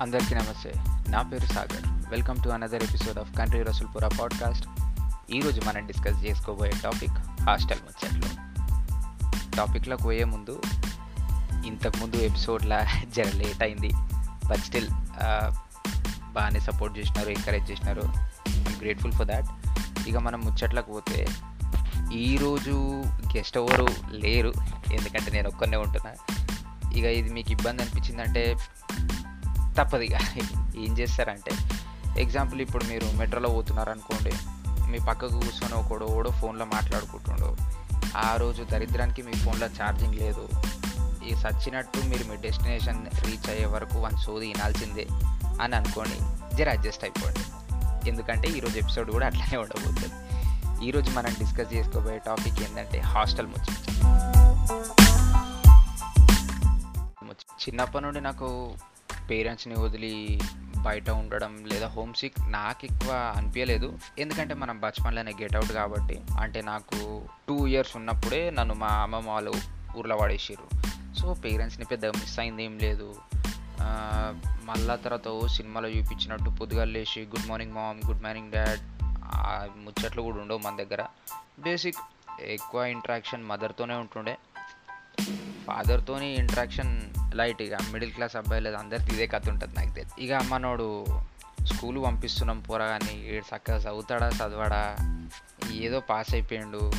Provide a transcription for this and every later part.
అందరికీ నమస్తే. నా పేరు Sagar. Welcome to another episode of country Rasulpura podcast ఈరోజు మనం డిస్కస్ చేసుకోబోయే టాపిక్ హాస్టల్ ముచ్చట్లు. టాపిక్లోకి పోయే ముందు ఇంతకుముందు ఎపిసోడ్లా జర లేట్ అయింది. బట్ స్టిల్ బాగానే సపోర్ట్ చేసినారు ఎంకరేజ్ చేసినారు. ఐమ్ గ్రేట్ఫుల్ ఫర్ దాట్ ఇక మనం ముచ్చట్లకు పోతే ఈరోజు గెస్ట్ ఎవరు లేరు. ఎందుకంటే నేను ఒక్కనే ఉంటున్నా. ఇక ఇది మీకు ఇబ్బంది అనిపించిందంటే తప్పదు ఇక ఏం చేస్తారంటే ఎగ్జాంపుల్ ఇప్పుడు మీరు మెట్రోలో పోతున్నారు అనుకోండి మీ పక్కకు కూర్చొని ఒకడు ఓడో ఫోన్లో మాట్లాడుకుంటుండో. ఆ రోజు దరిద్రానికి మీ ఫోన్లో ఛార్జింగ్ లేదు. ఈ సచ్చినట్టు మీరు మీ డెస్టినేషన్ రీచ్ అయ్యే వరకు వన్ సోది వినాల్సిందే అని అనుకోండి జర అడ్జస్ట్ అయిపోండి. ఎందుకంటే ఈరోజు ఎపిసోడ్ కూడా అట్లనే ఉండబోతుంది. ఈరోజు మనం డిస్కస్ చేసుకోబోయే టాపిక్ ఏంటంటే హాస్టల్ ముచ్చి చిన్నప్పటి నుండి నాకు పేరెంట్స్ని వదిలి బయట ఉండడం లేదా హోమ్ సిక్ నాకు ఎక్కువ అనిపించలేదు ఎందుకంటే మనం బచ్పన్లోనే గెట్ అవుట్ కాబట్టి. అంటే నాకు టూ ఇయర్స్ ఉన్నప్పుడే నన్ను మా అమ్మమ్మ వాళ్ళు ఊర్లో పడేసారు సో పేరెంట్స్ని పెద్ద మిస్ అయింది ఏం లేదు. మళ్ళా తర్వాత సినిమాలో చూపించినట్టు పొద్దుగా లేచి good morning mom good morning dad ముచ్చట్లు కూడా ఉండవు మన దగ్గర. బేసిక్ ఎక్కువ ఇంట్రాక్షన్ మదర్తోనే ఉంటుండే. ఫాదర్తోని ఇంట్రాక్షన్ లైట్ ఇక మిడిల్ క్లాస్ అబ్బాయిలు అందరికీ ఇదే కథ ఉంటుంది నాకు తెలియదు ఇక మనోడు స్కూల్ పంపిస్తున్నాం పోరాగాని ఏడు చక్కగా చదువుతాడా చదవడా ఏదో పాస్ అయిపోయిండు.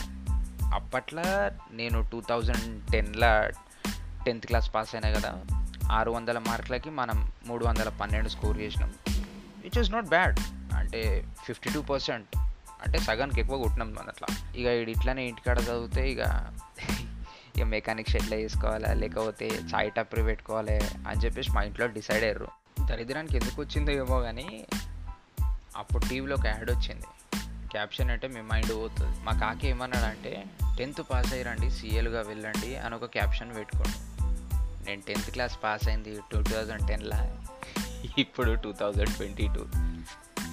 అప్పట్లో నేను టూ థౌజండ్ టెన్లో టెన్త్ క్లాస్ పాస్ అయినా కదా ఆరు వందల మార్కులకి మనం మూడు వందల పన్నెండు స్కోర్ చేసినాం. విచ్ ఇస్ నాట్ బ్యాడ్ అంటే ఫిఫ్టీ టూ పర్సెంట్ అంటే సగానికి ఎక్కువ కొట్టినాం అట్లా. ఇక ఇట్లానే ఇంటికాడ చదివితే ఇక ఇక మెకానిక్ షెడ్లో వేసుకోవాలా లేకపోతే చాయ్ టప్పు పెట్టుకోవాలి అని చెప్పేసి మా ఇంట్లో డిసైడ్ అయ్యారు. దరిద్రానికి ఎందుకు వచ్చిందో ఏమో కానీ అప్పుడు టీవీలో ఒక యాడ్ వచ్చింది. క్యాప్షన్ అంటే మీ మైండ్ పోతుంది. మా కాకి ఏమన్నాడంటే టెన్త్ పాస్ అయ్యారండి సీఏలుగా వెళ్ళండి అని ఒక క్యాప్షన్ పెట్టుకోండి. నేను టెన్త్ క్లాస్ పాస్ అయింది టూ థౌజండ్ టెన్లో ఇప్పుడు two thousand twenty two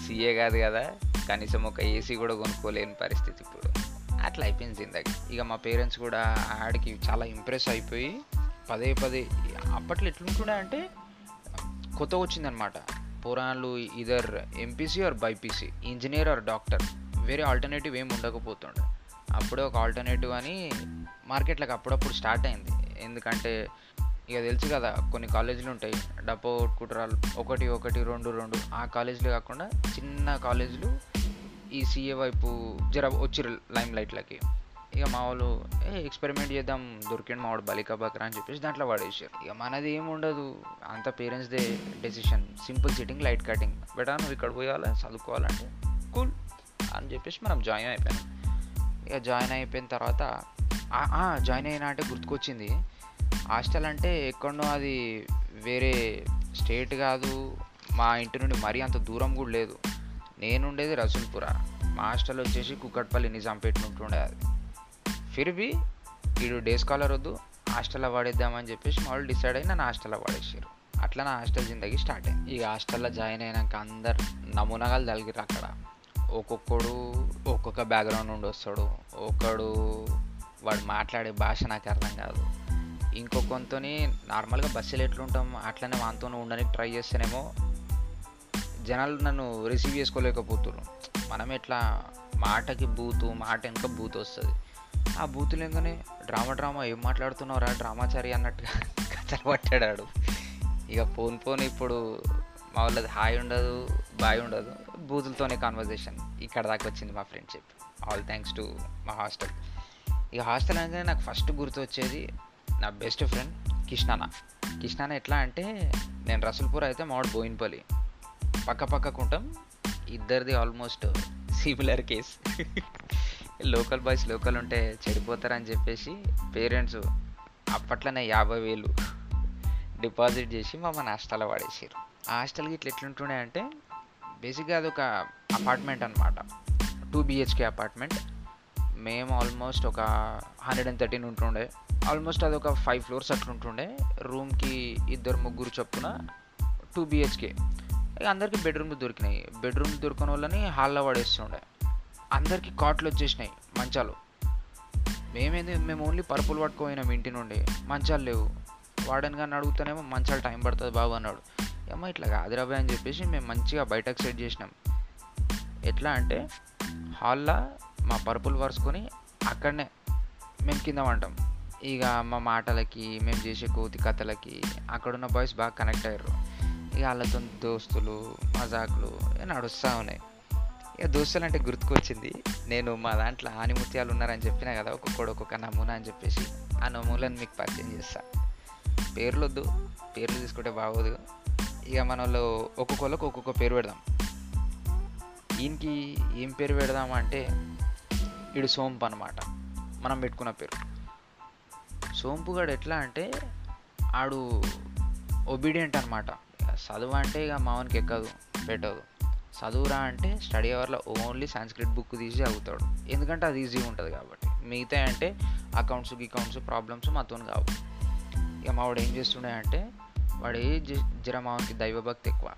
CA కాదు కదా కనీసం ఒక ఏసీ కూడా కొనుక్కోలేని పరిస్థితి ఇప్పుడు. అట్లా అయిపోయింది జిందగీ. ఇక మా పేరెంట్స్ కూడా ఆడికి చాలా ఇంప్రెస్ అయిపోయి పదే పదే అప్పట్లో ఎట్లుంటుండే అంటే కొత్త వచ్చిందనమాట. పురాణాలు either MPC or BiPC engineer or doctor వేరే ఆల్టర్నేటివ్ ఏమి ఉండకపోతుండే. అప్పుడే ఒక ఆల్టర్నేటివ్ అని మార్కెట్లకు అప్పుడప్పుడు స్టార్ట్ అయింది. ఎందుకంటే ఇక తెలుసు కదా కొన్ని కాలేజీలు ఉంటాయి. డబ్బా కుట్రాలు ఒకటి ఒకటి రెండు రెండు ఆ కాలేజీలు కాకుండా చిన్న కాలేజీలు ఈ సీఏ వైపు జర వచ్చిర్రు లైమ్ లైట్లకి ఇక మా వాళ్ళు ఏ ఎక్స్పెరిమెంట్ చేద్దాం దొరికిండు మా వాడు బలికా బక్రా అని చెప్పేసి దాంట్లో పడేసారు ఇక మనది ఏముండదు అంత పేరెంట్స్దే decision. Simple sitting light cutting. Beta నువ్వు ఇక్కడ పోయాలా? చదువుకోవాలంటే? కూల్ అని చెప్పేసి మనం జాయిన్ అయిపోయాం. ఇక జాయిన్ అయిపోయిన తర్వాత జాయిన్ అయినా అంటే గుర్తుకొచ్చింది. హాస్టల్ అంటే ఎక్కడనో అది వేరే స్టేట్ కాదు. మా ఇంటి నుండి మరీ అంత దూరం కూడా లేదు. నేనుండేది రసూల్పుర. మా హాస్టల్ వచ్చేసి కుక్కట్పల్లి నిజాంపేట ఉంటుండే అది ఫిర్బి వీడు డే స్కాలర్ వద్దు హాస్టల్లో వాడేద్దామని చెప్పేసి మా వాళ్ళు డిసైడ్ అయ్యి నన్ను హాస్టల్లో వాడేసారు అట్లా నా హాస్టల్ జిందగీ స్టార్ట్ అయింది. ఇక హాస్టల్లో జాయిన్ అయినాక అందరు నమూనాలు తలిగిరు అక్కడ. ఒక్కొక్కడు ఒక్కొక్క బ్యాక్గ్రౌండ్ నుండి వస్తాడు. ఒకడు వాడు మాట్లాడే భాష నాకు అర్థం కాదు. ఇంకొకంతో నార్మల్గా బస్సులు ఎట్లుంటాం అట్లనే వాంతో ఉండడానికి ట్రై చేస్తేనేమో జనాలు నన్ను రిసీవ్ చేసుకోలేకపోతున్నారు మనం ఎట్లా మాటకి బూతు మాట వెనుక బూత్ వస్తుంది. ఆ బూతులు ఎందుకని డ్రామా డ్రామా ఏం మాట్లాడుతున్నావురా డ్రామాచారి అన్నట్టుగా కథలు పట్టాడాడు. ఇక ఫోన్ ఫోన్ ఇప్పుడు మా వాళ్ళది హాయ్ ఉండదు బాయ్ ఉండదు. బూతులతోనే కాన్వర్జేషన్ ఇక్కడ దాకా వచ్చింది మా ఫ్రెండ్షిప్ ఆల్ థ్యాంక్స్ టు మా హాస్టల్ ఇక హాస్టల్ అనేది నాకు ఫస్ట్ గుర్తు వచ్చేది నా బెస్ట్ ఫ్రెండ్ కిష్నాన కిష్నాన ఎట్లా అంటే నేను రసూల్పూర్ అయితే మావాడు బోయిన్పల్లి. పక్క పక్కకు ఉంటాం ఇద్దరిది almost similar case local boys local ఉంటే చెడిపోతారని చెప్పేసి పేరెంట్స్ అప్పట్లోనే యాభై వేలు డిపాజిట్ చేసి మమ్మల్ని హాస్టల్లో పడేసారు ఆ హాస్టల్కి ఇట్లా ఎట్లుంటుండే అంటే బేసిక్గా అదొక అపార్ట్మెంట్ అనమాట టూ బిహెచ్కే అపార్ట్మెంట్ మేము ఆల్మోస్ట్ ఒక హండ్రెడ్ అండ్ థర్టీన్ ఉంటుండే. ఆల్మోస్ట్ అది ఒక ఫైవ్ ఫ్లోర్స్ అట్లుంటుండే. రూమ్కి ఇద్దరు ముగ్గురు చొప్పున టూ బిహెచ్కే ఇక అందరికీ బెడ్రూమ్లు దొరికినాయి. బెడ్రూమ్ దొరికిన వాళ్ళని హాల్లో పడేస్తుండే. అందరికీ కాట్లు వచ్చేసినాయి మంచాలు. మేమేంది మేము ఓన్లీ పరుపులు పట్టుకుపోయినాం ఇంటి నుండి. మంచాలు లేవు. వాడని కానీ అడుగుతానేమో మంచాలు టైం పడుతుంది బాబు అన్నాడు. ఏమో ఇట్లా కాదురాబాయ్ అని చెప్పేసి మేము మంచిగా బయటకు సెట్ చేసినాం. ఎట్లా అంటే హాల్లో మా పరుపులు పరుచుకొని అక్కడనే మేము కింద వంటాం ఇక మా మాటలకి మేము చేసే కోతి కథలకి అక్కడున్న బాయ్స్ బాగా కనెక్ట్ అయ్యారు. ఇక వాళ్ళతో దోస్తులు మజాకులు నడుస్తూ ఉన్నాయి. ఇక దోస్తులు అంటే గుర్తుకొచ్చింది నేను మా దాంట్లో ఆనిముత్యాలు ఉన్నారని చెప్పినా కదా ఒక్కొక్కడు ఒక్కొక్క నమూనా అని చెప్పేసి ఆ నమూనాను మీకు పరిచయం చేస్తా. పేర్లు వద్దు పేర్లు తీసుకుంటే బాగోదు. ఇక మన వాళ్ళు ఒక్కొక్కళ్ళకి ఒక్కొక్క పేరు పెడదాం. ఈయనకి ఏం పేరు పెడదాం అంటే ఇడు సోంపు అనమాట మనం పెట్టుకున్న పేరు. సోంపుగాడు ఎట్లా అంటే ఆడు ఒబీడియంట్ అనమాట చదువు అంటే ఇక మావనికి ఎక్కదు పెట్టదు. చదువురా అంటే స్టడీ అవర్లో ఓన్లీ సాంస్క్రిట్ బుక్ తీసి చదువుతాడు. ఎందుకంటే అది ఈజీగా ఉంటుంది కాబట్టి. మిగతా అంటే అకౌంట్స్ గికౌంట్స్ ప్రాబ్లమ్స్ మాతో కావు. ఇక మావాడు ఏం చేస్తుండే అంటే వాడు ఏ జర మావనికి దైవభక్తి ఎక్కువ.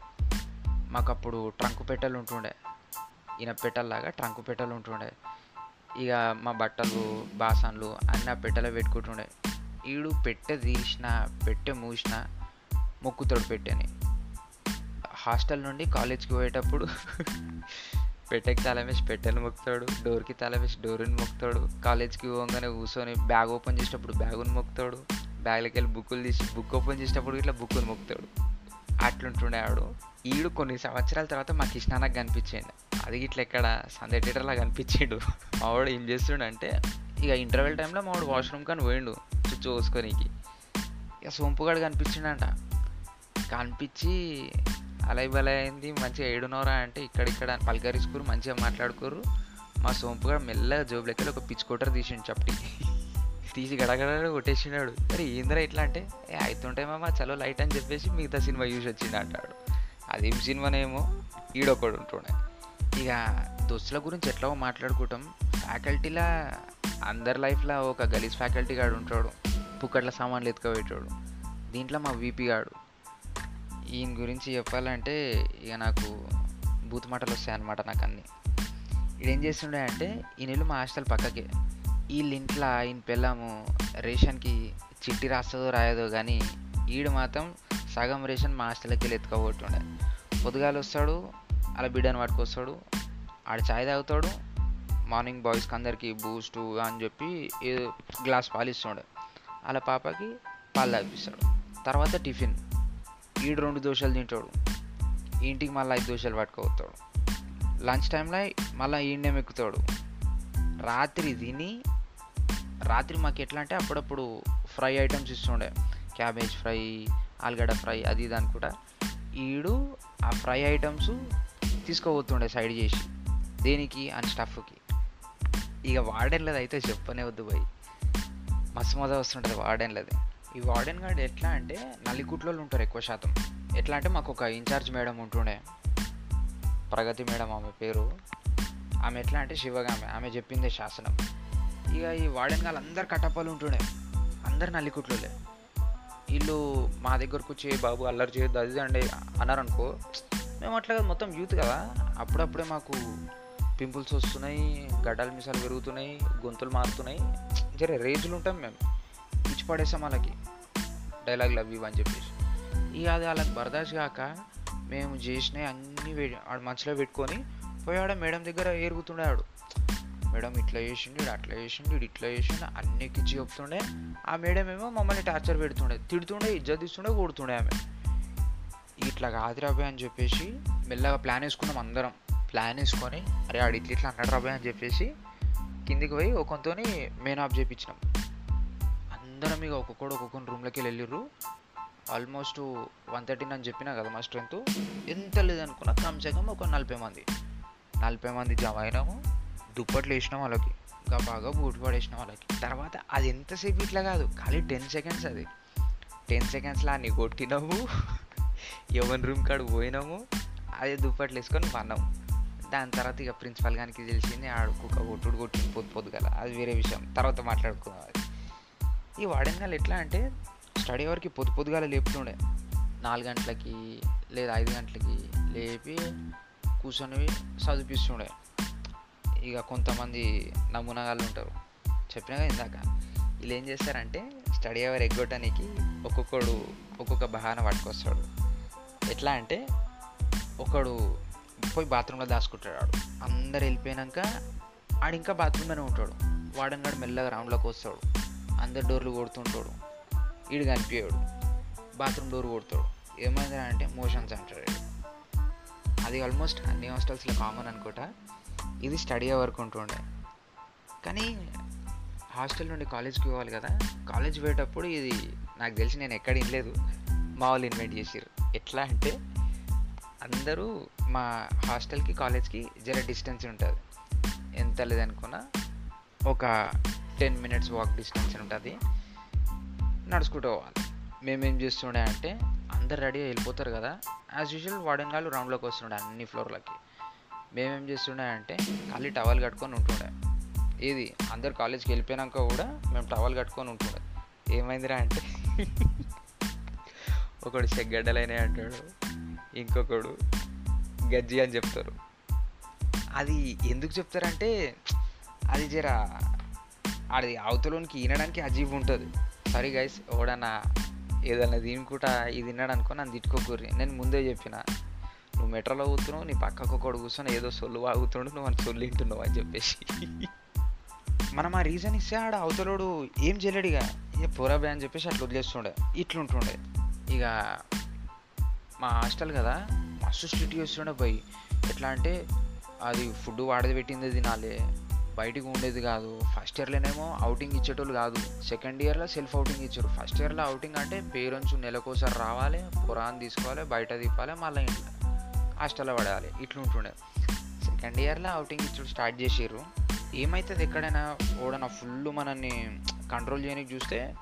మాకు అప్పుడు ట్రంకు పెట్టెలు ఉంటుండే. ఈయన పెట్టెల్లాగా ట్రంకు పెట్టెలు ఉంటుండే. ఇక మా బట్టలు బాసన్లు అన్నీ ఆ పెట్టెలో పెట్టుకుంటుండే. ఈడు పెట్టె తీసిన పెట్టె మూసిన మొక్కుతాడు పెట్టని. హాస్టల్ నుండి కాలేజ్కి పోయేటప్పుడు పెట్టకి తాళం వేసి మొక్కుతాడు డోర్కి తాళం వేసి డోర్ని మొక్కుతాడు. కాలేజ్కి పోగానే కూర్చొని బ్యాగ్ ఓపెన్ చేసేటప్పుడు బ్యాగుని మొక్కుతాడు. బ్యాగ్లోకి వెళ్ళి బుక్కులు తీసి బుక్ ఓపెన్ చేసేటప్పుడు ఇట్లా బుక్కుని మొక్కుతాడు. అట్లుంటుండే ఆడు. ఈడు కొన్ని సంవత్సరాల తర్వాత మా కృష్ణానకు కనిపించిండు. అది ఇట్లా ఎక్కడ సందే థియేటర్లా కనిపించిండు. మావాడు ఏం చేస్తుండే అంటే ఇక ఇంటర్వెల్ టైంలో మావాడు వాష్రూమ్ కానీ పోయిండు. చుచ్చు కోసుకోనికి ఇక సోంపుగాడు కనిపించిండంట. కనిపించి అలైబలై అయింది. మంచిగా ఏడునోరా అంటే ఇక్కడిక్కడ పలకరించుకోరు మంచిగా మాట్లాడుకోరు మా సోంపుగాడు మెల్లగా జోబులెక్కలు ఒక పిచ్ కొట్టరు తీసిండు చప్పటికి. తీసి గడగడ కొట్టేసినాడు. అరే ఏందిరా ఇట్లా అంటే? ఏ అవుతుంటే మామ చలో లైట్ అని చెప్పేసి మిగతా సినిమా చూసి వచ్చింది అంటాడు అదేం సినిమానేమో ఈడొకడు ఉంటుండే. ఇక దోస్తుల గురించి ఎట్లా మాట్లాడుకుంటాం. ఫ్యాకల్టీలా అందరి లైఫ్లో ఒక గలీజ్ ఫ్యాకల్టీ గాడు ఉంటాడు. పుక్కట్ల సామాన్లు ఎత్తుకపోయేటాడు. దీంట్లో మా వీపీ గాడు. ఈయన గురించి చెప్పాలంటే ఇక నాకు బూత్ మాటలు వస్తాయన్నమాట నాకు అన్నీ. ఏం చేస్తుండే అంటే ఈయనలు మా హాస్టల్ పక్కకే. వీళ్ళ ఇంట్లో ఈయన పిల్లము రేషన్కి చిట్టి రాస్తుందో రాయదో కానీ ఈడు మాత్రం సగం రేషన్ మా హాస్టల్కి వెళ్ళి ఎత్తుకోబోతుండే పొద్దుగాలు వస్తాడు అలా బిడ్డను పట్టుకొస్తాడు ఆడ చాయ్ తాగుతాడు మార్నింగ్ బాయ్స్కి అందరికి బూస్టు అని చెప్పి ఏదో గ్లాస్ పాలు ఇస్తుండే. అలా పాపకి పాలు తాగిపిస్తాడు. తర్వాత టిఫిన్. ఈడు రెండు దోశలు తింటాడు. ఇంటికి మళ్ళీ ఐదు దోశలు పట్టుకోతాడు లంచ్ టైంలో మళ్ళీ ఈయనే ఎక్కుతాడు రాత్రి తిని రాత్రి మాకు ఎట్లా అంటే అప్పుడప్పుడు ఫ్రై ఐటమ్స్ ఇస్తుండే. క్యాబేజ్ ఫ్రై ఆలుగడ్డ ఫ్రై అది ఇది అనుకుంటా. ఈడు ఆ ఫ్రై ఐటమ్స్ తీసుకోబోతుండే సైడ్ చేసి దేనికి అని స్టఫ్కి. ఇక వాడెన్లది అయితే చెప్పనే వద్దు పోయి మస్తు మజా వస్తుంటుంది లేదు ఈ వార్డెన్ గార్డ్ ఎట్లా అంటే నల్లికుట్లో ఉంటారు ఎక్కువ శాతం. ఎట్లా అంటే మాకు ఒక ఇన్ఛార్జ్ మేడం ఉంటుండే. ప్రగతి మేడం ఆమె పేరు. ఆమె ఎట్లా అంటే శివగామె ఆమె చెప్పిందే శాసనం. ఇక ఈ వార్డెన్ గారు అందరు కట్టపాలు ఉంటుండే. అందరు నల్లికుట్లోలే వీళ్ళు మా దగ్గరకు వచ్చి బాబు అల్లరి చేయొద్దు అది అండి అంటే అన్నారనుకో మేము అట్లా మొత్తం యూత్ కదా. అప్పుడప్పుడే మాకు పింపుల్స్ వస్తున్నాయి గడ్డలు మిసాలు పెరుగుతున్నాయి గొంతులు మారుతున్నాయి. జరే రేజులు ఉంటాం మేము. పిచ్చి పడేసాం వాళ్ళకి. డైలాగులు అవి అని చెప్పేసి. ఇక అది వాళ్ళకి బర్దాష్ కాక మేము చేసినవి అన్నీ ఆడు మనసులో పెట్టుకొని పోయాడ మేడం దగ్గర ఏరుగుతుండే ఆడు. మేడం ఇట్లా చేసిండు అట్లా చేసిండు ఇట్లా చేసిండు అన్ని ఎక్కించి చెప్తుండే. ఆ మేడం ఏమో మమ్మల్ని టార్చర్ పెడుతుండే తిడుతుండే ఇజ్జత్ ఇస్తుండే కొడుతుండే ఆమె. ఇట్లా కాదు రాబాయ్ అని చెప్పేసి మెల్లగా ప్లాన్ వేసుకున్నాం అందరం. ప్లాన్ వేసుకొని అరే ఆడు ఇట్లా ఇట్లా అన్నాడు రాబాయ్ అని చెప్పేసి కిందికి పోయి ఒకంతోని మెయిన్ ఆఫ్ చేయించినాం అందరం ఇక ఒక్కొక్కడు ఒక్కొక్క రూమ్లోకి వెళ్ళిర్రు. ఆల్మోస్ట్ వన్ థర్టీన్ అని చెప్పినా కదా మా స్ట్రెంత్ ఎంత లేదనుకున్నా కమ్సే కమ్ ఒక నలభై మంది. నలభై మంది జమ అయినాము దుప్పట్లు వేసినాం వాళ్ళకి. ఇంకా బాగా బూట్ పడేసినాం వాళ్ళకి. తర్వాత అది ఎంతసేపు ఇట్లా కాదు ఖాళీ టెన్ సెకండ్స్ అది. టెన్ సెకండ్స్లో అన్ని కొట్టినాము. ఎవరి రూమ్ కాడ పోయినాము. అదే దుప్పట్లు వేసుకొని పన్నాము దాని తర్వాత ఇక ప్రిన్సిపల్ గారికి తెలిసింది ఆడు కుక్క కొట్టుడు కొట్టింది పొద్దు పొద్దు కదా అది వేరే విషయం. తర్వాత మాట్లాడుకున్నాం అది. ఈ వాడెనగాలు ఎట్లా అంటే స్టడీ అవర్కి పొద్దు పొద్దుగాల లేపుతుండే. నాలుగు గంటలకి లేదా ఐదు గంటలకి లేపి కూర్చొని చదివిస్తుండే ఇక కొంతమంది నమూనాగాళ్ళు ఉంటారు. చెప్పినగా ఇందాక వీళ్ళు ఏం చేస్తారంటే స్టడీ అవర్ ఎగ్గొట్టడానికి ఒక్కొక్కడు ఒక్కొక్క బహాన పట్టుకొస్తాడు. ఎట్లా అంటే ఒకడు పోయి బాత్రూంలో దాచుకుంటాడు అందరు వెళ్ళిపోయాక ఆడు ఇంకా బాత్రూంలోనే ఉంటాడు. వాడన్నాడు మెల్లగా రౌండ్లోకి వస్తాడు. అందరు డోర్లు కొడుతుంటాడు. ఈడు కనిపించాడు బాత్రూమ్ డోర్ కొడతాడు. ఏమైంది అంటే మోషన్స్ అంటాడు అది ఆల్మోస్ట్ అన్ని హాస్టల్స్లో కామన్ అనుకుంటా. ఇది స్టడీ అవర్ ఉంటుండే. కానీ హాస్టల్ నుండి కాలేజ్కి పోవాలి కదా. కాలేజ్ పోయేటప్పుడు ఇది నాకు తెలిసి నేను ఎక్కడ ఇనలేదు మా వాళ్ళు ఇన్వైట్ చేసారు ఎట్లా అంటే అందరూ మా హాస్టల్కి కాలేజ్కి జర డిస్టెన్స్ ఉంటుంది. ఎంత లేదనుకున్నా ఒక టెన్ మినిట్స్ వాక్ డిస్టెన్స్ ఉంటుంది. నడుచుకుంటూ పోవాలి. మేమేం చేస్తుండే అంటే అందరు రెడీ వెళ్ళిపోతారు కదా. యాజ్ యూజువల్ వార్డెన్ గారు రౌండ్లోకి వస్తుండే అన్ని ఫ్లోర్లకి మేమేం చేస్తుండే అంటే ఖాళీ టవల్ కట్టుకొని ఉంటుండే. ఇది అందరు కాలేజ్కి వెళ్ళిపోయినాక కూడా మేము టవల్ కట్టుకొని ఉంటుండే. ఏమైందిరా అంటే ఒకడు చెగ్గడ్డలైనాయి అంటాడు ఇంకొకడు గజ్జి అని చెప్తారు. అది ఎందుకు చెప్తారంటే అది జర అది అవతలోనికి వినడానికి అజీబ్ ఉంటుంది. సారీ గైస్ ఎవడన్నా ఏదన్నా తినుకుంటా ఇది తిన్నాడు అనుకో నన్ను తిట్టుకోకూరి నేను ముందే చెప్పిన నువ్వు మెట్రోలో కూతున్నావు నీ పక్కకు ఒకడు కూర్చొని ఏదో సొల్లు వాగుతుండు నువ్వు అని సొల్లు వింటున్నావు అని చెప్పేసి. మనం ఆ రీజన్ ఇస్తే ఆడ అవతలోడు ఏం చేయలేడుగా ఏ పోరాబే అని చెప్పేసి అట్లా వదిలేస్తుండే. ఇట్లుంటుండే. ఇక మా హాస్టల్ కదా మస్తు స్ట్రిక్ట్ చేస్తుండే పోయి ఎట్లా అంటే అది ఫుడ్ వాడది పెట్టింది తినాలి బయటికి ఉండేది కాదు. ఫస్ట్ ఇయర్లోనేమో అవుటింగ్ ఇచ్చేటోళ్ళు కాదు. సెకండ్ ఇయర్లో సెల్ఫ్ అవుటింగ్ ఇచ్చారు. ఫస్ట్ ఇయర్లో అవుటింగ్ అంటే పేరెంట్స్ నెలకోసారి రావాలి పురాణం తీసుకోవాలి బయట తిప్పాలి మళ్ళీ ఇంట్లో హాస్టల్లో పడాలి ఇట్లుంటుండే. సెకండ్ ఇయర్లో అవుటింగ్ ఇచ్చుడు స్టార్ట్ చేసిర్రు. ఏమవుతుంది ఎక్కడైనా ఓడన ఫుల్ మనల్ని కంట్రోల్ చేయడానికి చూస్తే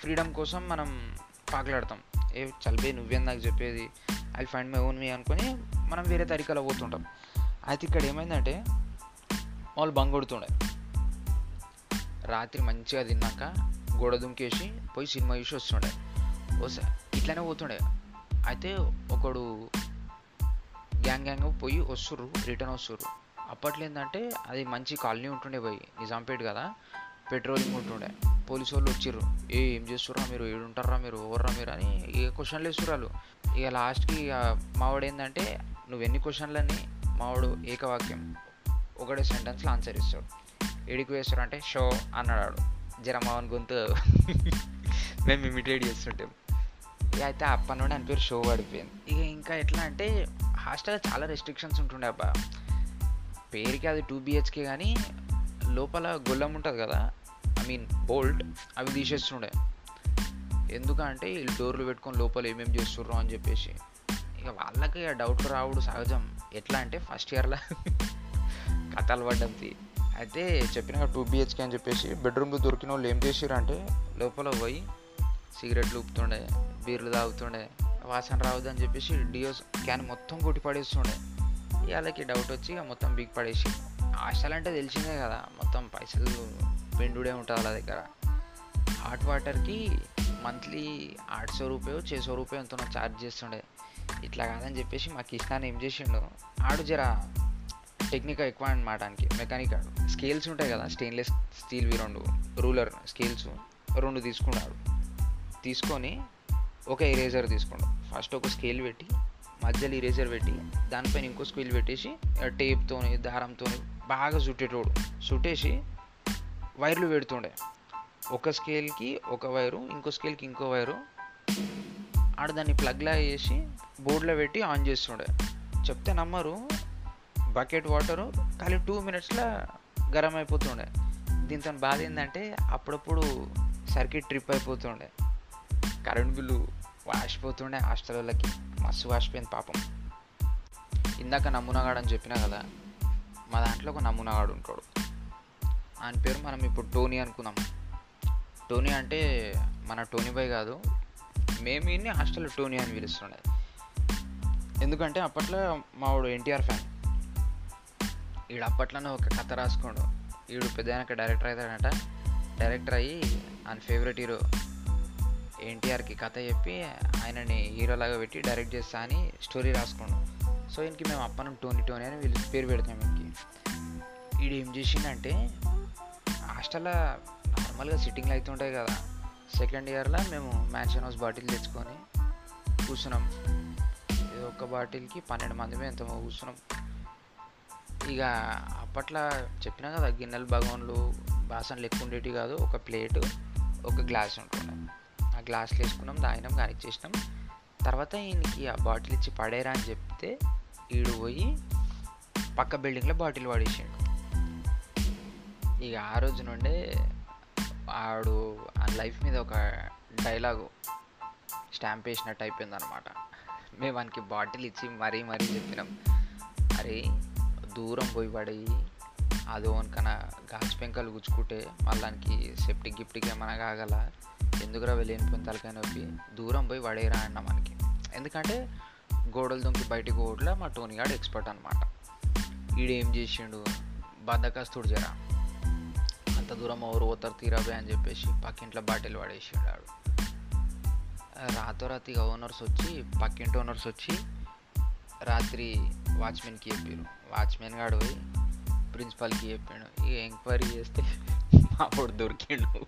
ఫ్రీడమ్ కోసం మనం పాకలాడతాం. ఏ చల్బే నువ్వేం నాకు చెప్పేది? ఐ ఫైండ్ మై ఓన్ మీ అనుకొని మనం వేరే తరికలో పోతుంటాం. అయితే ఇక్కడ ఏమైందంటే వాళ్ళు బంగొడుతుండే రాత్రి మంచిగా తిన్నాక గోడ దుంకేసి పోయి సినిమా చూసి వస్తుండే. వస్తా ఇట్లానే పోతుండే. అయితే ఒకడు గ్యాంగ్ గ్యాంగ్ పోయి వస్తుర్రు రిటర్న్ వస్తుర్రు. అప్పట్లో ఏంటంటే అది మంచి కాలనీ ఉంటుండే పోయి నిజాంపేట కదా పెట్రోలింగ్ ఉంటుండే. పోలీసు వాళ్ళు వచ్చిర్రు ఏ ఏం చేస్తుర్రా మీరు? ఏడుంటారా మీరు? ఓవర్రా మీరు? అని ఇక క్వశ్చన్లు వేస్తుర్రాలు ఇక లాస్ట్కి మావాడు ఏంటంటే నువ్వు ఎన్ని క్వశ్చన్లని? మావాడు ఏకవాక్యం ఒకటే సెంటెన్స్లో ఆన్సర్ ఇస్తాడు. ఎడికి వేస్తాడు అంటే షో అన్నాడు జరమావన్ గొంతు. మేము ఇమిటేట్ చేస్తుంటాం. ఇక అయితే అప్పటి నుండి అని పేరు షో పడిపోయింది. ఇక ఇంకా ఎట్లా అంటే హాస్టల్లో చాలా రెస్ట్రిక్షన్స్ ఉంటుండే అబ్బా. పేరుకి అది టూ బిహెచ్కే కానీ లోపల గొల్లం ఉంటుంది కదా. ఐ మీన్ బోల్ట్ అవి తీసేస్తుండే. ఎందుకంటే వీళ్ళు డోర్లు పెట్టుకొని లోపల ఏమేమి చేస్తుర్రో అని చెప్పేసి. ఇక వాళ్ళకి ఆ డౌట్ రావుడు సహజం. ఎట్లా అంటే ఫస్ట్ ఇయర్లో కట్టాలు పడ్డది అయితే చెప్పిన టూ బిహెచ్కే అని చెప్పేసి బెడ్రూమ్లో దొరికిన వాళ్ళు ఏం చేసిరంటే లోపల పోయి సిగరెట్లు ఊపుతుండే బీర్లు తాగుతుండే వాసన రావద్దు అని చెప్పేసి డియోస్ క్యాన్ మొత్తం కొట్టి పడేస్తుండే. వాళ్ళకి డౌట్ వచ్చి మొత్తం బిగ్ పడేసి. హాస్టల్ అంటే తెలిసిందే కదా మొత్తం పైసలు పెండుడే ఉంటుంది వాళ్ళ దగ్గర. హాట్ వాటర్కి మంత్లీ ఆట్సో రూపాయో చేసో రూపాయో ఎంతో ఛార్జ్ చేస్తుండే. ఇట్లా కాదని చెప్పేసి మా కృష్ణాన్ని ఏం చేసిండు ఆడు జరా టెక్నిక్ ఎక్కువ అండ్ మాటానికి మెకానిక్ స్కేల్స్ ఉంటాయి కదా స్టెయిన్లెస్ స్టీల్వి రెండు రూలర్ స్కేల్స్ రెండు తీసుకున్నాడు. తీసుకొని ఒక ఇరేజర్ తీసుకున్నాడు. ఫస్ట్ ఒక స్కేల్ పెట్టి మధ్యలో ఇరేజర్ పెట్టి దానిపైన ఇంకో స్కేల్ పెట్టేసి టేప్తోని దారంతో బాగా చుట్టేటోడు. చుట్టేసి వైర్లు పెడుతుండే. ఒక స్కేల్కి ఒక వైరు ఇంకో స్కేల్కి ఇంకో వైరు. ఆడ దాన్ని ప్లగ్లా వేసి బోర్డులో పెట్టి ఆన్ చేస్తుండే. చెప్తే నమ్మరు బకెట్ వాటరు ఖాళీ టూ మినిట్స్లో గరం అయిపోతుండే దీంతో బాధ ఏంటంటే అప్పుడప్పుడు సర్కిట్ ట్రిప్ అయిపోతుండే. కరెంట్ బిల్లు వాసిపోతుండే హాస్టల్ వాళ్ళకి మస్తు వాసిపోయింది పాపం. ఇందాక నమూనాగాడు అని చెప్పినా కదా మా దాంట్లో ఒక నమూనాగాడు ఉంటాడు. ఆయన పేరు మనం ఇప్పుడు టోనీ అనుకుందాం టోనీ అంటే మన టోనీ బాయ్ కాదు మేము ఇన్ని హాస్టల్లో టోనీ అని పిలుస్తుండే. ఎందుకంటే అప్పట్లో మావాడు ఎన్టీఆర్ ఫ్యాన్. వీడు అప్పట్లోనే ఒక కథ రాసుకోండు వీడు పెద్ద డైరెక్టర్ అవుతాడట. డైరెక్టర్ అయ్యి ఆయన ఫేవరెట్ హీరో ఎన్టీఆర్కి కథ చెప్పి ఆయనని హీరోలాగా పెట్టి డైరెక్ట్ చేస్తా అని స్టోరీ రాసుకోండు సో ఈయనకి మేము అప్పనం టోనీ టోనీ అని వీళ్ళు పేరు పెడతాం ఈయనకి. వీడు ఏం చేసిండంటే హాస్టల్లో నార్మల్గా సిట్టింగ్లు అవుతుంటాయి కదా. సెకండ్ ఇయర్లో మేము మ్యాన్షన్ హౌస్ బాటిల్ తెచ్చుకొని కూర్చున్నాం. ఒక్క బాటిల్కి పన్నెండు మంది ఎంత కూర్చున్నాం. ఇక అప్పట్లో చెప్పినా కదా గిన్నెలు భగవన్లు బాసనలు ఎక్కువ ఉండేవి కాదు. ఒక ప్లేటు ఒక గ్లాస్ ఉంటుండే. ఆ గ్లాసులు వేసుకున్నాం తాగినాం కనెక్ట్ చేసినాం తర్వాత ఈయనకి ఆ బాటిల్ ఇచ్చి పడేరా అని చెప్తే ఈడు పోయి పక్క బిల్డింగ్లో బాటిల్ పడేసిండు. ఇక ఆ రోజు నుండే ఆడు ఆ లైఫ్ మీద ఒక డైలాగు స్టాంప్ వేసినట్టు అయిపోయింది అనమాట మేము వానికి బాటిల్ ఇచ్చి మరీ మరీ చెప్పినాం. అరే దూరం పోయి పడి అది ఓన్కన గాజు పెంకలు గుచ్చుకుంటే మళ్ళీ దానికి సెప్టిక్ గిఫ్ట్కి ఏమైనా కాగల? ఎందుకురా వెళ్ళిపోయిన తలకాయ నొప్పి? దూరం పోయి పడేరా అన్న మనకి. ఎందుకంటే గోడలు దొంకి బయటికి ఓట్లా మా టోనీగాడు ఎక్స్పర్ట్ అనమాట ఈడేం చేసిండు? బద్దకస్తుడు జరా. అంత దూరం ఎవరు పోతారు తీరాబే అని చెప్పేసి పక్కింట్లో బాటిల్ పడేసిండు ఆడు. రాతోరాతిగా ఓనర్స్ వచ్చి పక్కింటి ఓనర్స్ వచ్చి రాత్రి వాచ్మెన్కి చెప్పారు వాచ్మెన్ గాడు పోయి ప్రిన్సిపాల్కి చెప్పాడు ఇక ఎంక్వైరీ చేస్తే మా వాడు దొరికిండు.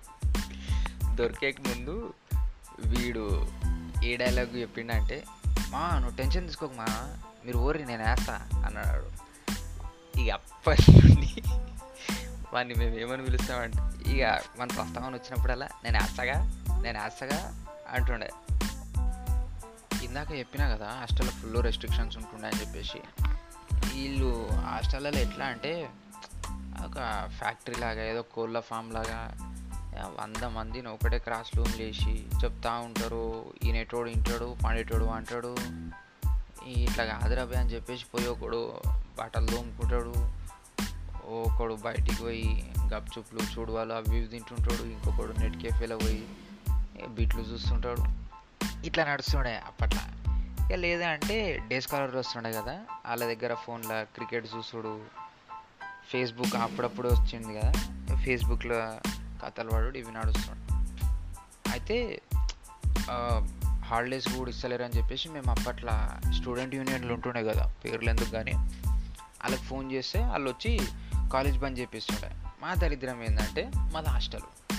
దొరికేక ముందు వీడు ఏ డైలాగ్ చెప్పిండంటే మా నువ్వు టెన్షన్ తీసుకోక మా మీరు ఊరి నేను వేస్తా అన్నాడు. ఇక అప్పటి నుండి వాడిని మేము ఏమని పిలుస్తామంటే ఇక మన ప్రస్తావన వచ్చినప్పుడల్లా నేను వేస్తాగా నేను వేస్తాగా అంటుండే. ఇందాక చెప్పినా కదా హాస్టల్లో ఫుల్ రెస్ట్రిక్షన్స్ ఉంటుండే అని చెప్పేసి. వీళ్ళు హాస్టల్లో ఎట్లా అంటే ఒక ఫ్యాక్టరీ లాగా ఏదో కోళ్ళ ఫామ్ లాగా వంద మందిని ఒకటే క్రాస్ రూమ్ చేసి చెప్తా ఉంటారు. ఈనేటోడు ఇంటాడు పండేటోడు అంటాడు ఇట్లా కాదురాబే అని చెప్పేసి పోయి ఒకడు బట్టలు తోముకుంటాడు. ఒకడు బయటికి పోయి గప్చుప్లు చూడవాళ్ళు అవి ఇవి తింటుంటాడు. ఇంకొకడు నెట్ కేఫేలో పోయి బిట్లు చూస్తుంటాడు. ఇట్లా నడుస్తుండే అప్పట్లో. ఇక లేదంటే అంటే డే స్కాలర్ వస్తుండే కదా వాళ్ళ దగ్గర ఫోన్లో క్రికెట్ చూసుడు ఫేస్బుక్ అప్పుడప్పుడు వచ్చింది కదా ఫేస్బుక్లో కథలు పడు ఇవి నడుస్తుండే. అయితే హాలిడేస్ కూడా ఇస్తలేరు అని చెప్పేసి మేము అప్పట్లో స్టూడెంట్ యూనియన్లు ఉంటుండే కదా పేర్లు ఎందుకు కానీ వాళ్ళకి ఫోన్ చేస్తే వాళ్ళు వచ్చి కాలేజ్ బంద్ చేపిస్తుండే. మా దరిద్రం ఏంటంటే మాది హాస్టల్.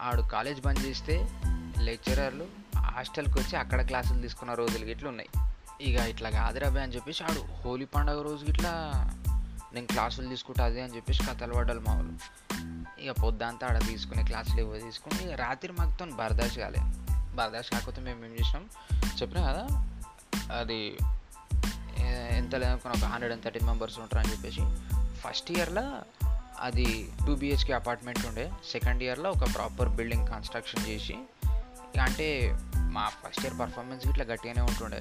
ఆడు కాలేజ్ బంద్ చేస్తే లెక్చరర్లు హాస్టల్కి వచ్చి అక్కడ క్లాసులు తీసుకున్న రోజులు ఇట్లా ఉన్నాయి. ఇక ఇట్లా కాదురాబే అని చెప్పేసి ఆడు హోలీ పండుగ రోజు ఇట్లా నేను క్లాసులు తీసుకుంటా అది అని చెప్పేసి కథలు పడ్డాలి మా వాళ్ళు. ఇక పొద్దంతా ఆడ తీసుకునే క్లాసులు ఇవ్వ తీసుకుని ఇక రాత్రి మాకుతో బర్దాష్ కాలే. బర్దాష్ కాకపోతే మేము ఏం చేసినాం? చెప్పినా కదా అది ఎంత లేదనుకున్న ఒక హండ్రెడ్ అండ్ థర్టీన్ మెంబర్స్ ఉంటారని చెప్పేసి. ఫస్ట్ ఇయర్లో అది టూ బిహెచ్కే అపార్ట్మెంట్ ఉండే. సెకండ్ ఇయర్లో ఒక ప్రాపర్ బిల్డింగ్ కన్స్ట్రక్షన్ చేసి అంటే మా ఫస్ట్ ఇయర్ పర్ఫార్మెన్స్ ఇట్లా గట్టిగానే ఉంటుండే.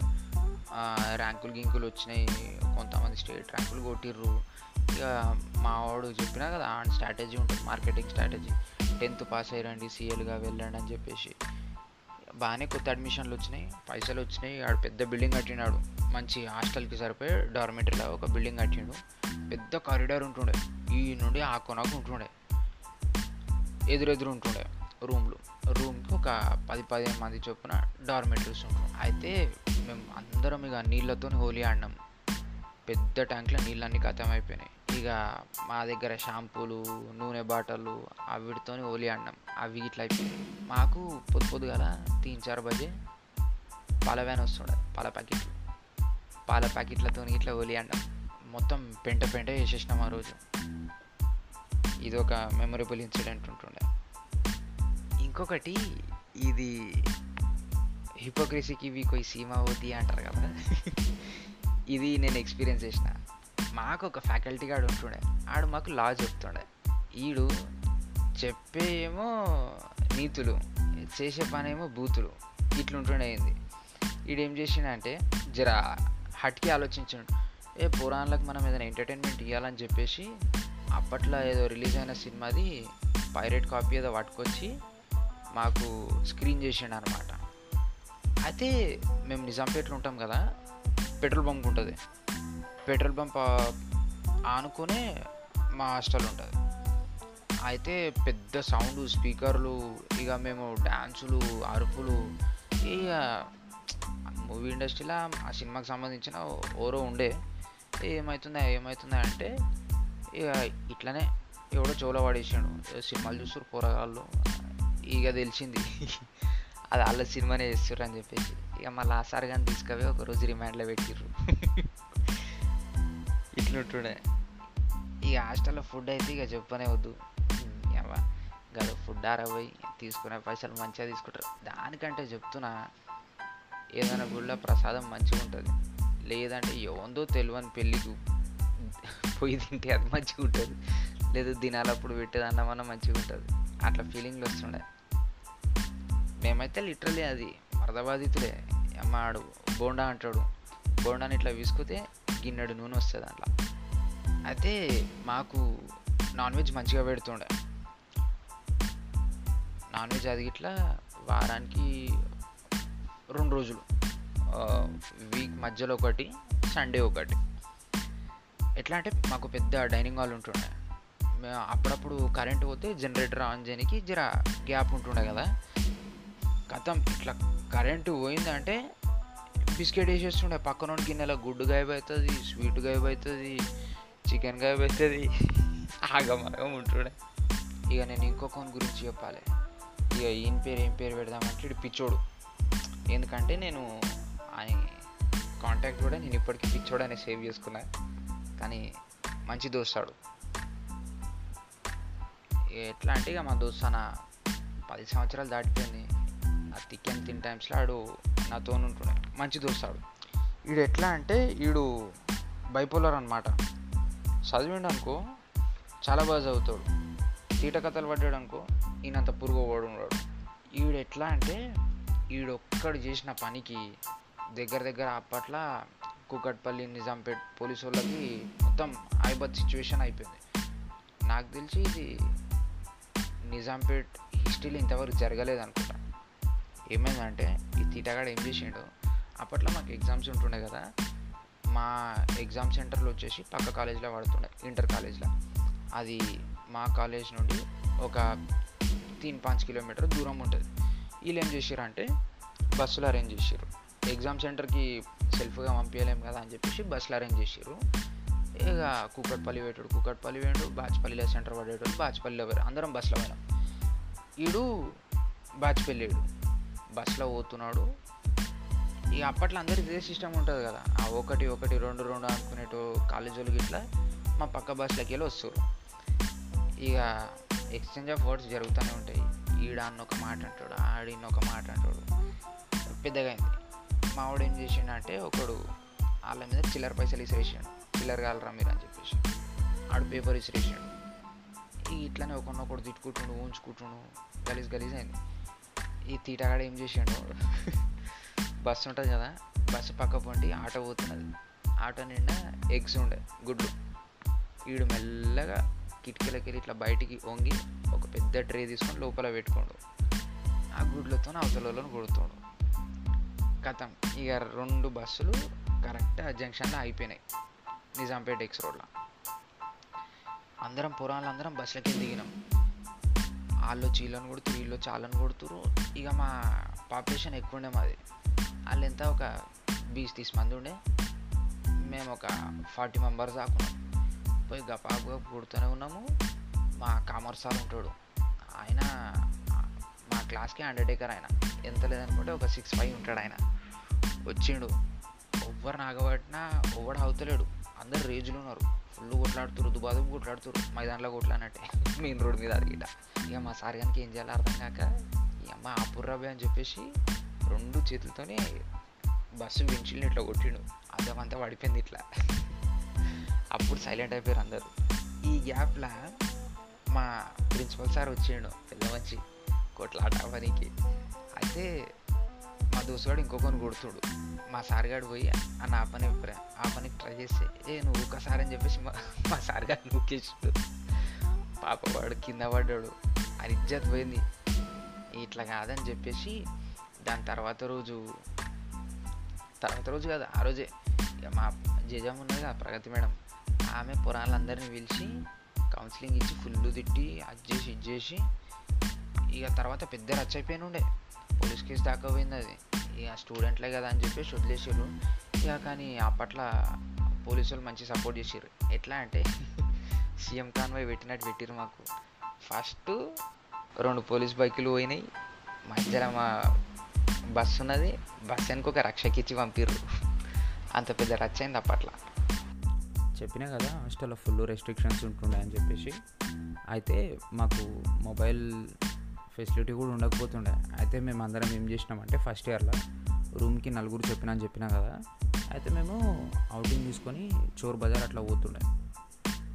ర్యాంకులు గింకులు వచ్చినాయి. కొంతమంది స్టేట్ ర్యాంకులు కొట్టిర్రు. ఇక మా వాడు చెప్పినా కదా ఆ స్ట్రాటజీ ఉంటుంది మార్కెటింగ్ స్ట్రాటజీ టెన్త్ పాస్ అయ్యండి సీఎల్గా వెళ్ళండి అని చెప్పేసి. బాగానే కొత్త అడ్మిషన్లు వచ్చినాయి పైసలు వచ్చినాయి. ఆడు పెద్ద బిల్డింగ్ కట్టినాడు. మంచి హాస్టల్కి సరిపోయి డార్మెటరీలో ఒక బిల్డింగ్ కట్టిండు. పెద్ద కారిడార్ ఉంటుండే. ఈ నుండి ఆ కొనకు ఉంటుండే. ఎదురెదురు ఉంటుండే. రూమ్లు. రూమ్కి ఒక పది పదిహేను మంది చొప్పున డార్మెటరీస్ ఉంటాం అయితే మేము అందరం ఇక నీళ్ళతో హోలీ ఆడినాం. పెద్ద ట్యాంక్లో నీళ్ళన్నీ ఖతం అయిపోయినాయి. ఇక మా దగ్గర షాంపూలు నూనె బాటలు అవిటితో హోలీ ఆడినాం. అవి ఇట్లా అయిపోయినాయి. మాకు పొద్దు పొద్దుగల తీన్ చార్ బజే పాల వ్యాన్ వస్తుండే పాల ప్యాకెట్లు. పాల ప్యాకెట్లతో ఇట్లా హోలీ ఆడినాం. మొత్తం పెంట పెంట వేసేసినాం ఆ రోజు. ఇది ఒక మెమొరబుల్ ఇన్సిడెంట్ ఉంటుండే. ఇంకొకటి ఇది హిపోక్రసీకి ఇవి కొయి సీమా అవుతి అంటారు కదా. ఇది నేను ఎక్స్పీరియన్స్ చేసిన. మాకు ఒక ఫ్యాకల్టీ గాడు ఉంటుండే. ఆడు మాకు లా చెప్తుండే. ఈడు చెప్పేమో నీతులు చేసే పని ఏమో బూతులు ఇట్లుంటుండే అయింది ఈడేం చేసిండంటే జర హట్కి ఆలోచించాడు. ఏ పురాణాలకు మనం ఏదైనా ఎంటర్టైన్మెంట్ ఇవ్వాలని చెప్పేసి అప్పట్లో ఏదో రిలీజ్ అయిన సినిమాది పైరేట్ కాపీ ఏదో పట్టుకొచ్చి మాకు స్క్రీన్ చేసిండు అనమాట అయితే మేము నిజాంపేటలో ఉంటాం కదా పెట్రోల్ బంక్ ఉంటుంది. పెట్రోల్ బంక్ ఆనుకునే మా హాస్టల్ ఉంటుంది. అయితే పెద్ద సౌండ్ స్పీకర్లు ఇక మేము డ్యాన్సులు అరుపులు ఇక మూవీ ఇండస్ట్రీలో ఆ సినిమాకి సంబంధించిన ఓరో ఉండే. ఏమవుతుందా ఏమవుతుందా అంటే ఇక ఇట్లనే ఎవడో చెవులో పడేసాడు. సినిమాలు చూస్తారు పోరగాళ్ళు. ఇక తెలిసింది. అది వాళ్ళ సినిమానే చేస్తారు అని చెప్పేసి. ఇక మా లాస్ట్ సార్ కానీ తీసుకుపోయి ఒకరోజు రిమాండ్లో పెట్టిర్రు. ఇట్లుంటుండే. ఇక హాస్టల్లో ఫుడ్ అయితే ఇక చెప్పనే వద్దు. గడు ఫుడ్ ఆరబోయి తీసుకునే పైసలు మంచిగా తీసుకుంటారు. దానికంటే చెప్తున్నా ఏదైనా గుళ్ళో ప్రసాదం మంచిగా ఉంటుంది. లేదంటే ఏముందో తెలియని పెళ్ళికి పోయి తింటే అది మంచిగా ఉంటుంది. లేదు దినాలప్పుడు పెట్టేది అన్నమన్నా మంచిగా ఉంటుంది. అట్లా ఫీలింగ్లు వస్తుండే. మేమైతే లిటరలీ అది మరదబాధితులే అమ్మ ఆడు బోండా అంటాడు. బోండాని ఇట్లా విసుకుతే గిన్నెడు నూనె వస్తుంది అట్లా. అయితే మాకు నాన్ వెజ్ మంచిగా పెడుతుండే. నాన్ వెజ్ అది ఇట్లా వారానికి రెండు రోజులు. వీక్ మధ్యలో ఒకటి సండే ఒకటి. ఎట్లా అంటే మాకు పెద్ద డైనింగ్ హాల్ ఉంటుండే. మేము అప్పుడప్పుడు కరెంట్ పోతే జనరేటర్ ఆన్ చేయడానికి జర గ్యాప్ ఉంటుండే కదా. కథం ఇట్లా కరెంటు పోయిందంటే బిస్కెట్ వేసేస్తుండే. పక్కన గిన్నెలో గుడ్డు గాయబ్ అవుతుంది స్వీట్ గాయబ్ అవుతుంది చికెన్ గాయబ్ అవుతుంది. ఆగమగం ఉంటుండే. ఇక నేను ఇంకొకని గురించి చెప్పాలి. ఇక ఈయన పేరు ఏం పేరు పెడదామంటే ఇడు పిచ్చోడు. ఎందుకంటే నేను ఆయన కాంటాక్ట్ కూడా నేను ఇప్పటికీ పిచ్చోడు అనే సేవ్ చేసుకున్నా. కానీ మంచి దోస్తాడు. ఎట్లా అంటే ఇక మా దోస్తాన పది సంవత్సరాలు దాటిపోయింది. ఆ తిక్కని తిన్ టైమ్స్లో ఆడు నాతో ఉంటుండే. మంచి దోస్తాడు వీడు ఎట్లా అంటే వీడు బైపోలర్ అనమాట చదివిండు అనుకో చాలా బాగా చదువుతాడు. తీట కథలు పడ్డాడు అనుకో ఈయనంత పురుగు వాడు ఉన్నాడు. ఈవిడ ఎట్లా అంటే ఈడొక్కడు చేసిన పనికి దగ్గర దగ్గర అప్పట్లో కూకట్పల్లి నిజాంపేట్ పోలీసు వాళ్ళకి మొత్తం ఐబత్ సిచ్యువేషన్ అయిపోయింది. నాకు తెలిసి ఇది నిజాంపేట్ హిస్టరీలో ఇంతవరకు జరగలేదు అనుకుంటా. ఏమైందంటే ఈ తీటగాడు ఏం చేసిండు అప్పట్లో మాకు ఎగ్జామ్స్ ఉంటుండే కదా మా ఎగ్జామ్ సెంటర్లో వచ్చేసి పక్క కాలేజ్లో పడుతుండే ఇంటర్ కాలేజ్లో. అది మా కాలేజ్ నుండి ఒక తీన్ పాంచ్ కిలోమీటర్ దూరం ఉంటుంది. వీళ్ళు ఏం చేసారు అంటే బస్సులు అరేంజ్ చేసారు ఎగ్జామ్ సెంటర్కి సెల్ఫ్గా పంపించలేం కదా అని చెప్పేసి బస్సులు అరేంజ్ చేసారు ఇక కూకట్పల్లి పెట్టాడు కూకట్పల్లి వేడు బాచ్పల్లిలో సెంటర్ పడేటోడు బాచ్పల్లిలో పోయారు అందరం బస్సులో పోయినాం. ఈడు వేడు బస్సులో పోతున్నాడు. ఇక అప్పట్లో అందరికి ఇదే సిస్టమ్ ఉంటుంది కదా. ఆ ఒకటి ఒకటి రెండు రెండు అనుకునేటు కాలేజీలు వాళ్ళకి ఇట్లా మా పక్క బస్సులకి వెళ్ళి వస్తారు ఇక ఎక్స్చేంజ్ ఆఫ్ వర్డ్స్ జరుగుతూనే ఉంటాయి. ఈడ అన్న ఒక మాట అంటాడు ఆడిన్న ఒక మాట అంటాడు. పెద్దగా అయింది. మా వాడు ఏం చేసిండంటే ఒకడు వాళ్ళ మీద చిల్లర పైసలు ఇసిరేసాడు. చిల్లర కాలరా మీరు అని చెప్పేసి. ఆడు పేపర్ ఇసిరేసాడు. ఇట్లానే ఇట్లానే ఒకనొకడు తిట్టుకుంటుండు ఊంచుకుంటుండు. గలీజ్ గలీజ్ అయింది. ఈ తీటగాడు ఏం చేసిండు? బస్సు ఉంటుంది కదా బస్సు పక్క పండి ఆటో పోతున్నది. ఆటో నిండా ఎగ్స్ ఉండే గుడ్లు. వీడు మెల్లగా కిటికీలకి వెళ్ళి ఇట్లా బయటికి వంగి ఒక పెద్ద ట్రే తీసుకొని లోపల పెట్టుకోండు. ఆ గుడ్లతో అవతలలో కొడుతుండు. కథం ఇక రెండు బస్సులు కరెక్ట్ ఆ జంక్షన్లో అయిపోయినాయి నిజాంపేట ఎక్స్ రోడ్లో. అందరం పురాణాలు అందరం బస్సులకి దిగినాం. వాళ్ళు చీలను కొడుతురు వీళ్ళు చాలని కొడుతురు ఇక మా పాపులేషన్ ఎక్కువ ఉండే మాది. వాళ్ళు ఎంత ఒక బీస్ తీసి మంది ఉండే. మేము ఒక ఫార్టీ మెంబర్స్ దాకున్నాం పోయి గపాగా కొడుతూనే ఉన్నాము. మా కామర్స్ సార్ ఉంటాడు. ఆయన మా క్లాస్కి అండర్టేకర్ ఆయన. ఎంత లేదనుకుంటే ఒక సిక్స్ ఫైవ్ ఉంటాడు ఆయన. వచ్చిండు. ఎవ్వరు నాగబట్టినా ఎవడు అవుతలేడు అందరు రేజులు ఉన్నారు. ఫుల్ కొట్లాడుతురు దుబాదుబు కొట్లాడుతురు మైదానంలో కొట్లానంటే మెయిన్ రోడ్ మీద అడిగిట ఇక మా సార్ కనుక ఏం చేయాలో అర్థం కాక ఈ అమ్మ ఆపుర్రాబే అని చెప్పేసి రెండు చేతులతోనే బస్సు వించిల్ని ఇట్లా కొట్టిండు. అద్దమంతా పడిపోయింది ఇట్లా. అప్పుడు సైలెంట్ అయిపోయారు అందరు. ఈ గ్యాప్లో మా ప్రిన్సిపల్ సార్ వచ్చిండు పెద్ద మంచి కొట్లాట పనికి. అయితే మా దోస్తుగాడు ఇంకొకరిని కొడుతుడు. మా సార్ గారు పోయి అని ఆ పని ఆ పనికి ట్రై చేస్తే. ఏ నువ్వు ఒక్కసారి అని చెప్పేసి మా మా సార్ గారు నూకేసాడు. పాప వాడు కింద పడ్డాడు. అది ఇజ్జత్ పోయింది. ఇట్లా కాదని చెప్పేసి దాని తర్వాత రోజు తర్వాత రోజు కాదు ఆ రోజే ఇక మా జేజమ్మ ఉన్నది కదా ప్రగతి మేడం. ఆమె పురాణాలందరినీ పిలిచి కౌన్సిలింగ్ ఇచ్చి ఫుల్ తిట్టి అది చేసి ఇది చేసి ఇక తర్వాత పెద్ద రచ్చ అయిపోయిన ఉండే పోలీస్ కేసు దాకా పోయింది అది. ఇక స్టూడెంట్లే కదా అని చెప్పేసి వదిలేసారు ఇక కానీ అప్పట్లో పోలీసులు మంచి సపోర్ట్ చేసారు ఎట్లా అంటే సీఎం కాన్వాయ్ పెట్టినట్టు పెట్టారు మాకు. ఫస్ట్ రెండు పోలీస్ బైకులు పోయినాయి. మధ్యలో మా బస్సు ఉన్నది. బస్ వెనక ఒక రక్షకిచ్చి పంపిర్రు. అంత పెద్ద రచ్చ అయింది అప్పట్లో చెప్పినా కదా హాస్టల్లో ఫుల్ రెస్ట్రిక్షన్స్ ఉంటుండే అని చెప్పేసి. అయితే మాకు మొబైల్ ఫెసిలిటీ కూడా ఉండకపోతుండే. అయితే మేము అందరం ఏం చేసినామంటే ఫస్ట్ ఇయర్లో రూమ్కి నలుగురు చెప్పినా అని చెప్పినా కదా అయితే మేము అవుటింగ్ తీసుకొని చోర్ బజార్ అట్లా పోతుండే.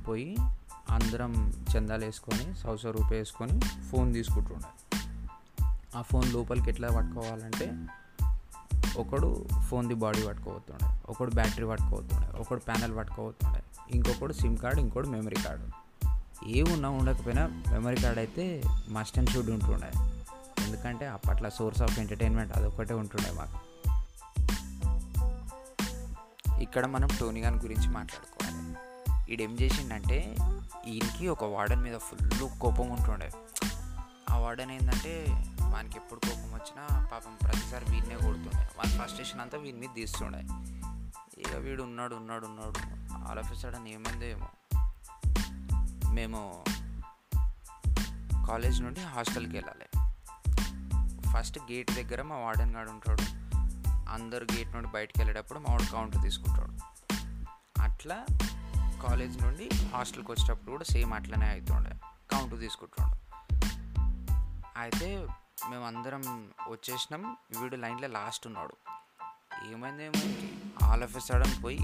పోయి అందరం చందాలు వేసుకొని సౌస రూపాయ వేసుకొని ఫోన్ తీసుకుంటుండే. ఆ ఫోన్ లోపలికి ఎట్లా పట్టుకోవాలంటే ఒకడు ఫోన్ది బాడీ పట్టుకోవతుండే ఒకడు బ్యాటరీ పట్టుకోవతుండే ఒకడు ప్యానల్ పట్టుకోవతుండే ఇంకొకడు సిమ్ కార్డు ఇంకోటి మెమరీ కార్డు. ఏ ఉన్నా ఉండకపోయినా మెమరీ కార్డ్ అయితే మస్ట్ అండ్ షుడ్ ఉంటుండే. ఎందుకంటే అప్పట్లో సోర్స్ ఆఫ్ ఎంటర్టైన్మెంట్ అదొకటే ఉంటుండే మాకు. ఇక్కడ మనం టోనీ గాన్ గురించి మాట్లాడుకోవాలి. ఈడేం చేసిండంటే ఈయనకి ఒక వార్డెన్ మీద ఫుల్ కోపం ఉంటుండే. ఆ వార్డెన్ ఏంటంటే వానికి ఎప్పుడు కోపం వచ్చినా పాపం ప్రతిసారి వీడినే కొడుతుండే. వాని ఫ్రస్ట్రేషన్ అంతా వీని మీద తీస్తుండే. ఇక వీడు ఉన్నాడు ఉన్నాడు ఉన్నాడు. ఆల్ ఆఫ్ సడన్ ఏమైందో ఏమో. మేము కాలేజ్ నుండి హాస్టల్కి వెళ్ళాలి. ఫస్ట్ గేట్ దగ్గర మా వార్డెన్ గాడు ఉంటాడు. అందరు గేట్ నుండి బయటకు వెళ్ళేటప్పుడు మా వాడు కౌంటర్ తీసుకుంటాడు. అట్లా కాలేజ్ నుండి హాస్టల్కి వచ్చేటప్పుడు కూడా సేమ్ అట్లనే అవుతుండే కౌంట్ తీసుకుంటుండే. అయితే మేము అందరం వచ్చేసినాం. వీడు లైన్లో లాస్ట్ ఉన్నాడు. ఏమైందేమో ఆల్ ఆఫ్ సడన్ పోయి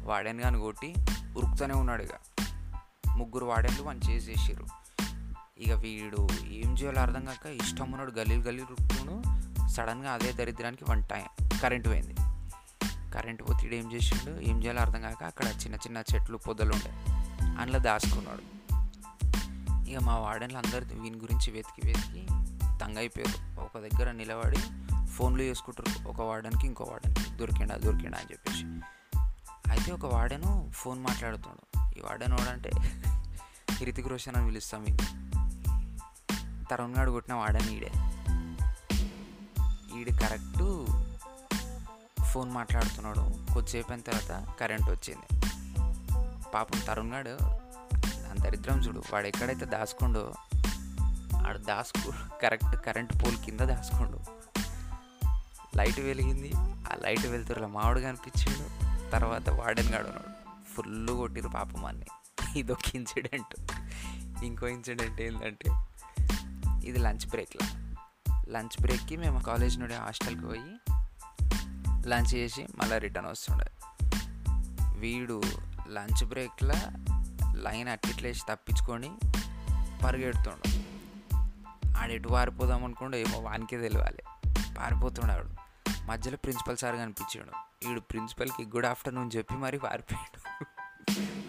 వాడని కానీ కొట్టి ఉరుకుతూనే ఉన్నాడు ఇక. ముగ్గురు వాడేళ్ళు వన్ చేసేసారు ఇక వీడు ఏం చేయాలో అర్థం కాక ఇష్టం ఉన్నాడు గలీలు గలీలు రుక్కును సడన్గా అదే దరిద్రానికి వన్ టైం కరెంట్ పోయింది. కరెంట్ పోతే ఏం చేసిండు? ఏం చేయాలో అర్థం కాక అక్కడ చిన్న చిన్న చెట్లు పొదలు ఉండే అందులో దాచుకున్నాడు. ఇక మా వాడన్లు అందరు వీని గురించి వెతికి వెతికి తంగైపోయారు. ఒక దగ్గర నిలబడి ఫోన్లు చేసుకుంటారు. ఒక వార్డెన్కి ఇంకో వార్డెన్కి దొరికిండా దొరికిండా అని చెప్పేసి. అయితే ఒక వాడను ఫోన్ మాట్లాడుతున్నాడు. ఈ వాడనోడంటే. వాడంటే హిరితిక్ రోషన్ అని పిలుస్తాం ఇది తరుణ్ గాడు కొట్టిన వాడని ఈడే. ఈడు కరెక్టు ఫోన్ మాట్లాడుతున్నాడు. కొద్దిసేపు అయిన తర్వాత కరెంట్ వచ్చింది. పాపం తరుణ్ గాడు అంత దరిద్రం చూడు. వాడు ఎక్కడైతే దాచుకుండో ఆడు దాచుకు కరెక్ట్ కరెంట్ పోల్ కింద దాచుకోండు. లైట్ వెలిగింది. ఆ లైట్ వెళ్తురులో మామిడి కనిపించిండు తర్వాత వాడని గాడు ఉన్నాడు. ఫుల్ కొట్టిరు పాపం అన్ని. ఇదొక ఇన్సిడెంట్. ఇంకో ఇన్సిడెంట్ ఏంటంటే ఇది లంచ్ బ్రేక్లో. లంచ్ బ్రేక్కి మేము కాలేజ్ నుండి హాస్టల్కి పోయి లంచ్ చేసి మళ్ళీ రిటర్న్ వస్తుండే. వీడు లంచ్ బ్రేక్లో లైన్ అట్టిట్లేసి తప్పించుకొని పరిగెడుతుండు. ఆడెటు పారిపోదాం అనుకుండా ఏమో వానికే తెలియాలి పారిపోతున్నాడు మధ్యలో ప్రిన్సిపల్ సార్ కనిపించాడు. వీడు ప్రిన్సిపల్కి గుడ్ ఆఫ్టర్నూన్ చెప్పి మరీ పారిపోయాడు.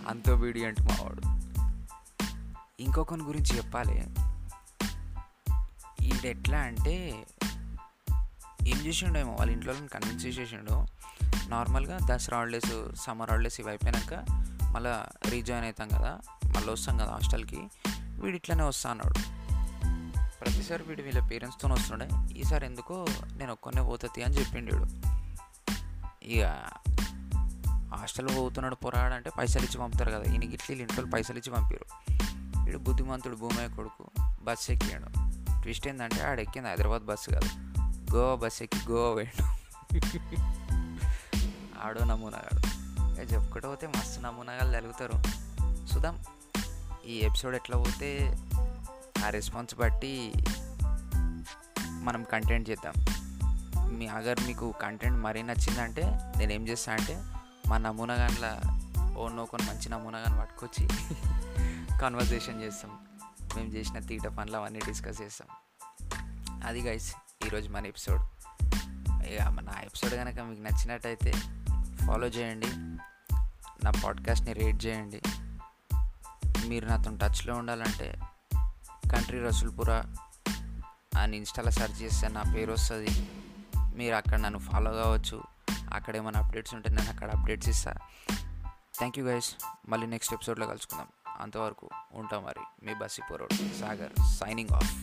అంత వీడి అంటే మావాడు ఇంకొకరి గురించి చెప్పాలి. వీడు ఎట్లా అంటే ఏం చేసిండేమో వాళ్ళ ఇంట్లో కన్విన్స్ చేసేసిండు. నార్మల్గా దసరా హాలిడేస్ సమ్మర్ హాలిడేస్ ఇవి అయిపోయాక మళ్ళీ రీజాయిన్ అవుతాం కదా మళ్ళీ వస్తాం కదా హాస్టల్కి వీడు ఇట్లానే వస్తా అన్నాడు. ప్రతిసారి వీడు వీళ్ళ పేరెంట్స్తో వస్తుండే. ఈసారి ఎందుకో నేను ఒక్కనే పోతుంది అని చెప్పిండు వీడు ఇక హాస్టల్ పోతున్నాడు పోరాడంటే పైసలు ఇచ్చి పంపుతారు కదా. ఈయనకి ఇట్లా ఇంట్లో పైసలు ఇచ్చి పంపారు వీడు బుద్ధిమంతుడు భూమయ్య కొడుకు బస్సు ఎక్కాడు. ట్విస్ట్ ఏంటంటే ఆడ ఎక్కింది హైదరాబాద్ బస్సు కాదు. గోవా బస్సు ఎక్కి గోవా పోయాడు. ఆడో నమూనాగాడు ఇక చెప్పుకుంటే పోతే మస్తు నమూనాగాలు జరుగుతారు. చూద్దాం. ఈ ఎపిసోడ్ ఎట్లా పోతే ఆ రెస్పాన్స్ బట్టి మనం కంటెంట్ చేద్దాం. మీ అగర్ మీకు కంటెంట్ మరీ నచ్చిందంటే నేను ఏం చేస్తాను అంటే మా నమూనాగాన్ల ఓ నో కొన్ని మంచి నమూనాగాన్ని పట్టుకొచ్చి కాన్వర్జేషన్ చేస్తాం. మేము చేసిన తీట పనులు అవన్నీ డిస్కస్ చేస్తాం. అది గైస్ ఈరోజు మన ఎపిసోడ్ ఇక నా ఎపిసోడ్ కనుక మీకు నచ్చినట్టయితే ఫాలో చేయండి. నా పాడ్కాస్ట్ని రేట్ చేయండి. మీరు నాతో టచ్లో ఉండాలంటే కంట్రీ రసూల్పుర అని ఇన్స్టాలో సెర్చ్ చేస్తే నా పేరు వస్తుంది. మీరు అక్కడ నన్ను ఫాలో కావచ్చు. అక్కడ ఏమైనా అప్డేట్స్ ఉంటే నేను అక్కడ అప్డేట్స్ ఇస్తా. థ్యాంక్ యూ గైస్ మళ్ళీ నెక్స్ట్ ఎపిసోడ్లో కలుసుకుందాం. అంతవరకు ఉంటాం మరి. మీ బస్సి పోరోడ్. Sagar signing off